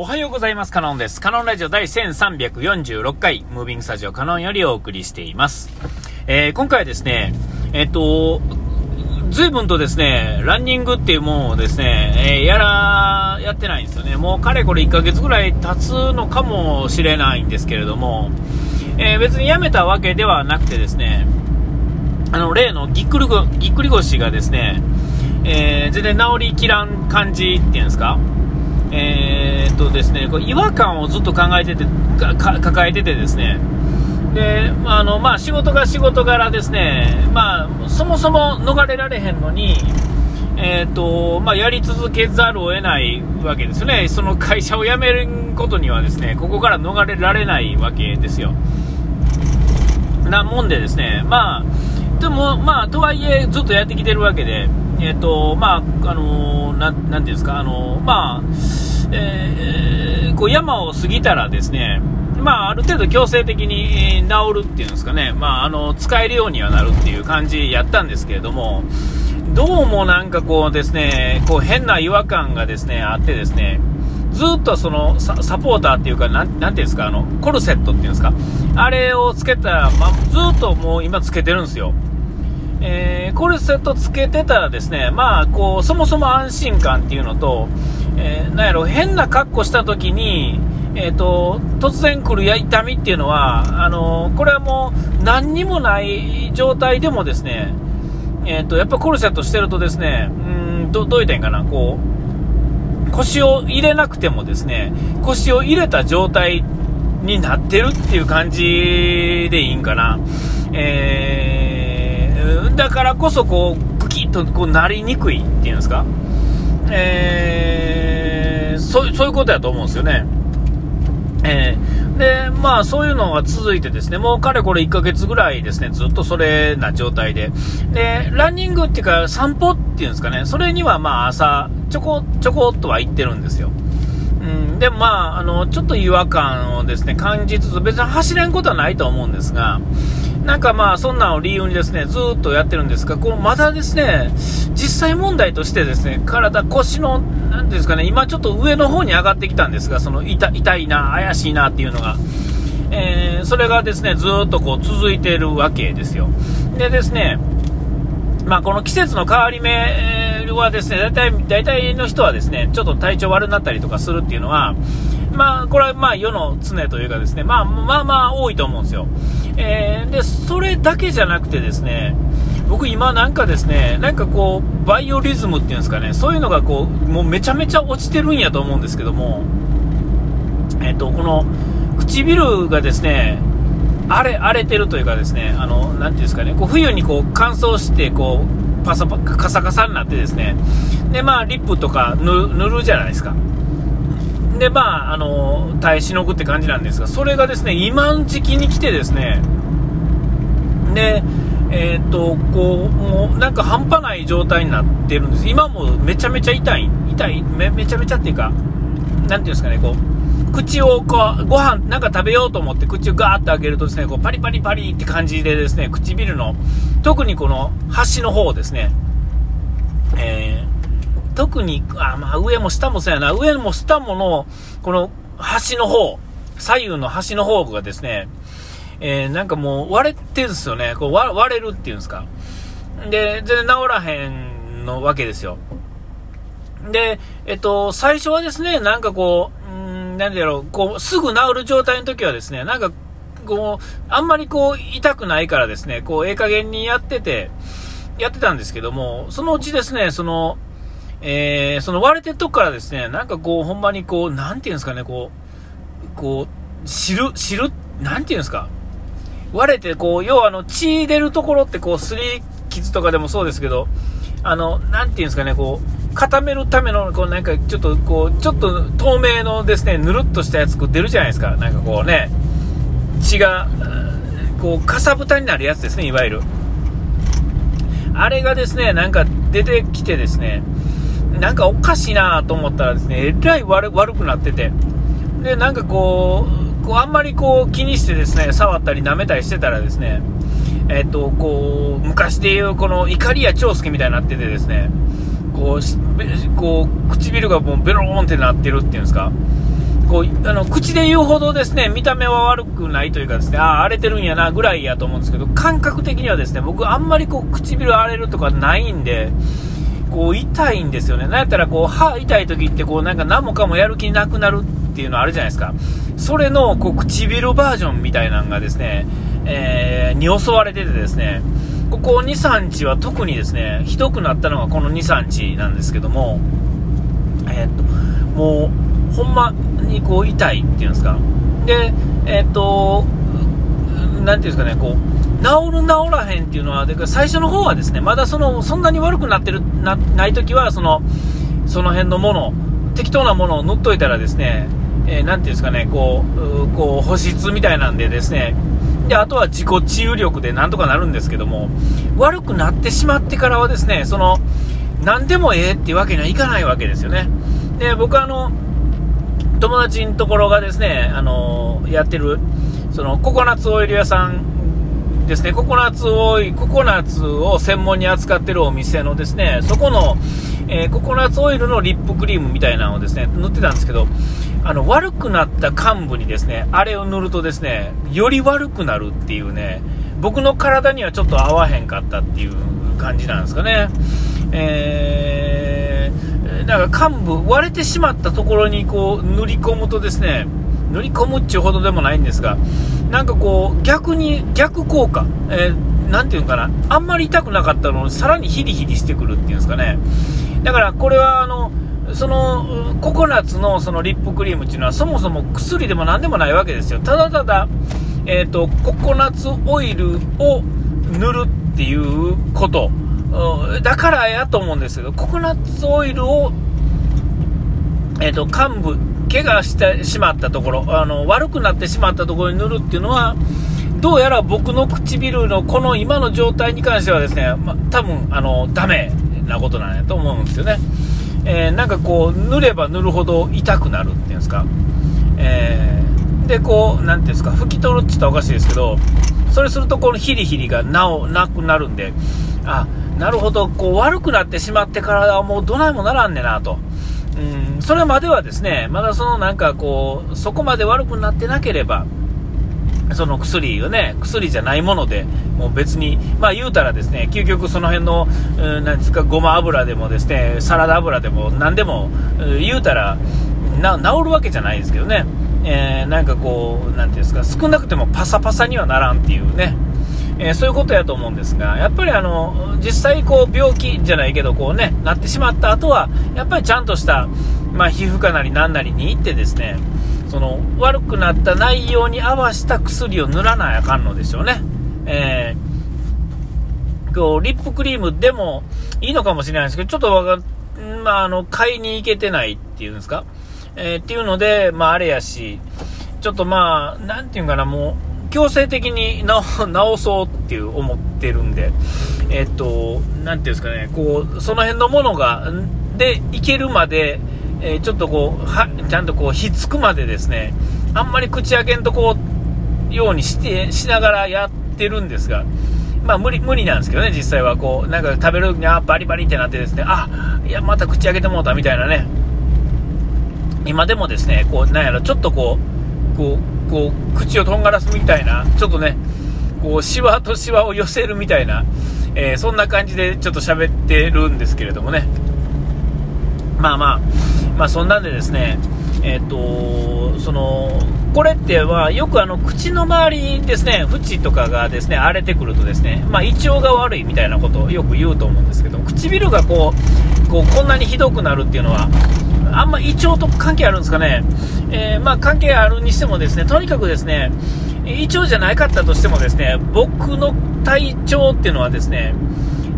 おはようございます。カノンです。カノンラジオ第1346回、ムービングスタジオカノンよりお送りしています。えー、今回はですね、えっ、と、随分とですね、ランニングっていうものをですね、えー、やら、やってないんですよね。もうかれこれ1ヶ月ぐらい経つのかもしれないんですけれども、え、別にやめたわけではなくてですね、あの、例のぎっくり、ぎっくり腰がですね、え、全然治りきらん感じっていうんですか、えー、っとですね、こう違和感をずっと考えてて、抱えててですね、で、あの、まあ、仕事が仕事柄ですね、まあ、そもそも逃れられへんのに、えーとまあ、やり続けざるを得ないわけですね、その会社を辞めることにはですねここから逃れられないわけですよ。なもんで、ですねまあ、でも、まあ、とはいえずっとやってきてるわけで、えーとまああのななんていうんですか、あのまあえー、こう山を過ぎたらですね、まあ、ある程度強制的に治るっていうんですかね、まあ、あの使えるようにはなるっていう感じやったんですけれども、どうもなんかこうですね、こう変な違和感がですねあってですね、ずっとそのサポーターっていうか、なんなんていうんですか、あのコルセットっていうんですか、あれをつけた、ま、ずっともう今つけてるんですよ。えー、コルセットつけてたらですね、まあ、こう、そもそも安心感っていうのと、えー、なんやろ、変な格好した時に、えーと、突然来る痛みっていうのはあのこれはもう何にもない状態でもですね、えーと、やっぱコルセットしてるとですねうんどどう言ったらいいかなこう腰を入れなくてもですね腰を入れた状態になってるっていう感じでいいんかな、えー、だからこそこうグキッとこうなりにくいっていうんですか、えー、そういうことやと思うんですよね。えー、で、まあそういうのが続いてですね、もうかれこれ1ヶ月ぐらいですね、ずっとそれな状態で。で、ランニングっていうか散歩っていうんですかね、それにはまあ朝、ちょこちょこっとは行ってるんですよ。うん、でまあ、あの、ちょっと違和感をですね、感じつつ、別に走れんことはないと思うんですが、なんかまあ、そんなのを理由にですね、ずっとやってるんですが、このまだですね、実際問題としてですね、体、腰の、なんですかね、今ちょっと上の方に上がってきたんですが、その痛痛いな、怪しいなっていうのが、えー、それがですね、ずっとこう続いているわけですよ。でですね、まあ、この季節の変わり目はですね、大体、大体の人はですね、ちょっと体調悪くなったりとかするっていうのは、まあ、これはまあ世の常というかですね、まあまあまあ多いと思うんですよ。えー、で、それだけじゃなくてですね、僕今なんかですね、なんかこう、バイオリズムっていうんですかね、そういうのがこう、もうめちゃめちゃ落ちてるんやと思うんですけども、えっ、ー、と、この唇がですね、荒れ、荒れてるというかですね、あの、なんていうんですかね、こう冬にこう乾燥して、こう、パサパ、カサカサになってですね、で、まあ、リップとか塗るじゃないですか。で、まあ、あの、耐えしのぐって感じなんですが、それがですね、今の時期に来てですね、で、えー、っと、こう、もうなんか半端ない状態になってるんです。今もめちゃめちゃ痛い、痛い、めめちゃめちゃっていうか、なんていうんですかね、こう、口をこう、ご飯なんか食べようと思って口をガーッと開けるとですね、こうパリパリパリって感じでですね、唇の、特にこの端の方ですね、えー特に、あ、まあ上も下もそうやな、上も下もの、この端の方、左右の端の方がですね、えー、なんかもう割れてるんですよね。こう割れるっていうんですか。で、全然治らへんのわけですよ。で、えっと、最初はですね、なんかこう、うんなんだろう、こう、すぐ治る状態の時はですね、なんか、こう、あんまりこう、痛くないからですね、こう、ええ加減にやってて、やってたんですけども、そのうちですね、その、えー、その割れてるとこからですね、なんかこう、ほんまにこう、なんていうんですかね、こう、こう、知る、知る、なんていうんですか、割れて、こう、要はあの、血出るところって、こう、すり傷とかでもそうですけど、あの、なんていうんですかね、こう、固めるための、こう、なんか、ちょっと、こう、ちょっと透明のですね、ぬるっとしたやつ、こう出るじゃないですか。なんかこうね、血が、こう、かさぶたになるやつですね、いわゆる。あれがですね、なんか出てきてですね、なんかおかしいなと思ったらですね、えらい悪くなってて、で、なんかこう、こうあんまりこう気にしてですね、触ったり舐めたりしてたらですね、えっと、こう、昔でいうこの怒りや長介みたいになっててですね、こう、こう唇がもうベローンってなってるっていうんですか、こうあの口で言うほどですね見た目は悪くないというかですねあ荒れてるんやなぐらいやと思うんですけど感覚的にはですね僕あんまりこう唇荒れるとかないんでこう痛いんですよね。なんやったらこう歯痛い時ってこうなんか何もかもやる気なくなるっていうのあるじゃないですか。それのこう唇バージョンみたいなのがですね、えー、に襲われててですね。ここ2、3日は特にですねひどくなったのがこの2、3日なんですけども、えー、っともうほんまにこう痛いっていうんですか。で、えー、っと、なんていうんですかね、こう、治る治らへんっていうのは、で最初の方はですね、まだその、そんなに悪くなってる、な、ない時は、その、その辺のもの、適当なものを塗っといたらですね、えー、ていうんですかね、こう、こう、保湿みたいなんでですね、で、あとは自己治癒力でなんとかなるんですけども、悪くなってしまってからはですね、その、何でもええっていうわけにはいかないわけですよね。で、僕はあの、友達のところがですね、あのやってる、そのココナッツオイル屋さんですね、ココナッツオイ、ココナッツを専門に扱ってるお店のですね、そこの、えー、ココナッツオイルのリップクリームみたいなのをですね、塗ってたんですけど、あの、悪くなった幹部にですね、あれを塗るとですね、より悪くなるっていうね、僕の体にはちょっと合わへんかったっていう感じなんですかね。えー、だから幹部、割れてしまったところにこう塗り込むとですね、塗り込むっちゅうほどでもないんですが、なんかこう、逆に、逆効果、えー、なんていうかな、あんまり痛くなかったのに、さらにヒリヒリしてくるっていうんですかね。だからこれはあの、そのココナッツのそのリップクリームっていうのはそもそも薬でも何でもないわけですよ。ただただ、えーと、ココナッツオイルを塗るっていうことだからやと思うんですけど、ココナッツオイルを、えーと、幹部、怪我してしまったところあの、悪くなってしまったところに塗るっていうのは、どうやら僕の唇のこの今の状態に関してはですね、ま多分あのダメなことなんやと思うんですよね。えー、なんかこう、塗れば塗るほど痛くなるっていうんですか。えー、で、こう、なんていうんですか、拭き取るって言ったらおかしいですけど、それするとこのヒリヒリがなお、なくなるんで、あ、なるほど、こう悪くなってしまってからはもうどないもならんねなと。それまではですね、まだそのなんかこう、そこまで悪くなってなければ、その薬をね、薬じゃないもので、もう別に、まあ言うたらですね、究極その辺の、うん、なんですか、ごま油でもですね、サラダ油でも何でも、言うたら、な、治るわけじゃないですけどね、えー、なんかこう、なんていうんですか、少なくてもパサパサにはならんっていうね、えー、そういうことやと思うんですが、やっぱりあの、実際こう病気じゃないけど、こうね、なってしまった後は、やっぱりちゃんとした、まあ皮膚科なりなんなりに行ってですね、その悪くなった内容に合わせた薬を塗らなあかんのでしょうね。えー、こうリップクリームでもいいのかもしれないですけど、ちょっとわか、まあ、あの、買いに行けてないっていうんですか？えー、っていうので、まあ、あれやし、ちょっとまあ、なんていうんかな、もう、強制的に直そうっていう思ってるんで、えっ、と、なんていうんですかね、こう、その辺のものが、で、いけるまで、えー、ちょっとこう、は、ちゃんとこう、ひっつくまでですね、あんまり口開けんとこう、ようにして、しながらやってるんですが、まあ無理、無理なんですけどね、実際はこう、なんか食べる時に、あ、バリバリってなってですね、あ、いや、また口開けてもうたみたいなね、今でもですね、こう、なんやろ、ちょっとこう、こう、こう、口をとんがらすみたいな、ちょっとね、こう、シワとシワを寄せるみたいな、えー、そんな感じでちょっと喋ってるんですけれどもね。まあまあ、まあそんなんでですね、えっ、ー、と、その、これってはよくあの口の周りですね、縁とかがですね、荒れてくるとですね、まあ胃腸が悪いみたいなことをよく言うと思うんですけど、唇がこう、こうこんなにひどくなるっていうのは、あんま胃腸と関係あるんですかね。えー、まあ関係あるにしてもですね、とにかくですね、胃腸じゃなかったとしてもですね、僕の体調っていうのはですね、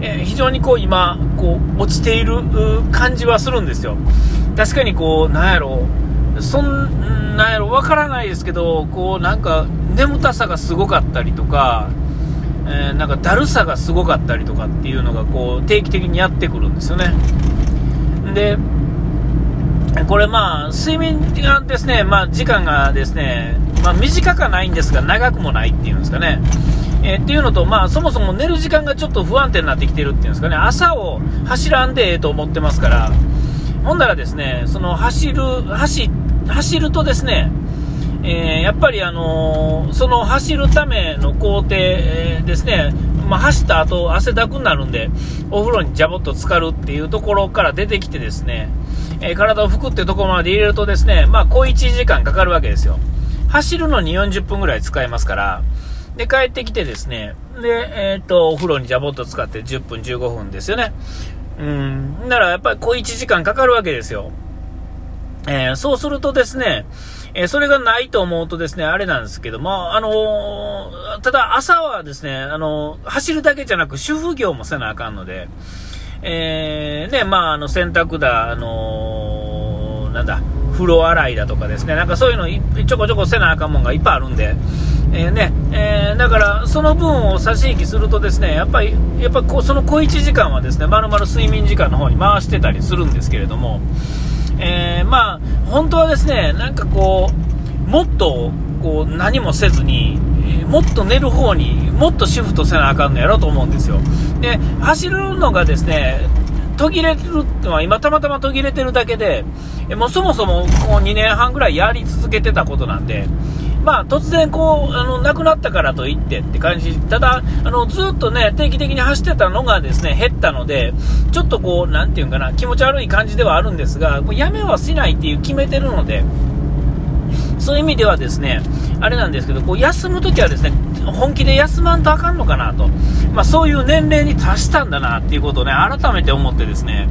えー、非常にこう今、こう落ちている感じはするんですよ。確かにこう、なんやろ。う、そんなんやろ、わからないですけど、こうなんか眠たさがすごかったりとか、えー、なんかだるさがすごかったりとかっていうのがこう定期的にやってくるんですよね。で、これまあ、睡眠がですね、まあ時間がですね、まあ短くはないんですが長くもないっていうんですかね。え、っていうのと、まあ、そもそも寝る時間がちょっと不安定になってきてるっていうんですかね、朝を走らんでええと思ってますから、ほんならですね、その走る、走走るとですね、えー、やっぱり、あのー、その走るための工程、ですね、まあ、走った後汗だくになるんで、お風呂にジャボッと浸かるっていうところから出てきてですね、え体を拭くっていうところまで入れるとですね、まあ、小1時間かかるわけですよ。走るのに40分ぐらい使えますから、で、帰ってきてですね、で、えっ、と、お風呂にジャボッと使って10分、15分ですよね。うん、ならやっぱり小1時間かかるわけですよ。えそうするとですね、えー、それがないと思うとですね、あれなんですけども、あのー、ただ朝はですね、あの、走るだけじゃなく主婦業もせなあかんので、え、ね、まあ、あの、洗濯だ、あのなんだ、風呂洗いだとかですね、なんかそういうのちょこちょこせなあかんもんがいっぱいあるんで、えー、ね、えー、だからその分を差し引きするとですね、やっぱり、やっぱこその小1時間はですね、まるまる睡眠時間の方に回してたりするんですけれども、えー、まあ、本当はですね、なんかこう、もっとこう何もせずに、もっと寝る方にもっとシフトせなあかんのやろと思うんですよ。で、走るのがですね、途切れるのは今たまたま途切れてるだけで、もうそもそもこう2年半ぐらいやり続けてたことなんで、まあ、突然こう、あの、亡くなったからといってって感じ。ただ、あの、ずっとね、定期的に走ってたのがですね、減ったので、ちょっとこう、なんていうかな、気持ち悪い感じではあるんですが、こうやめはしないっていう決めてるので、そういう意味ではですね、あれなんですけど、こう休むときはですね、本気で休まんとあかんのかなと、まあ、そういう年齢に達したんだなっていうことをね、改めて思ってですね、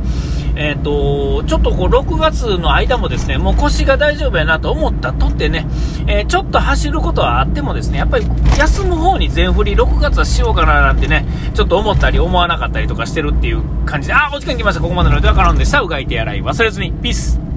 えーと、ちょっとこう6月の間もですねもう腰が大丈夫やなと思ったとってね、えー、ちょっと走ることはあってもですねやっぱり休む方に全振り6月はしようかななんてねちょっと思ったり思わなかったりとかしてるっていう感じであお時間来ました。ここまでのではカロンでした。うがいて洗い。忘れずに。ピース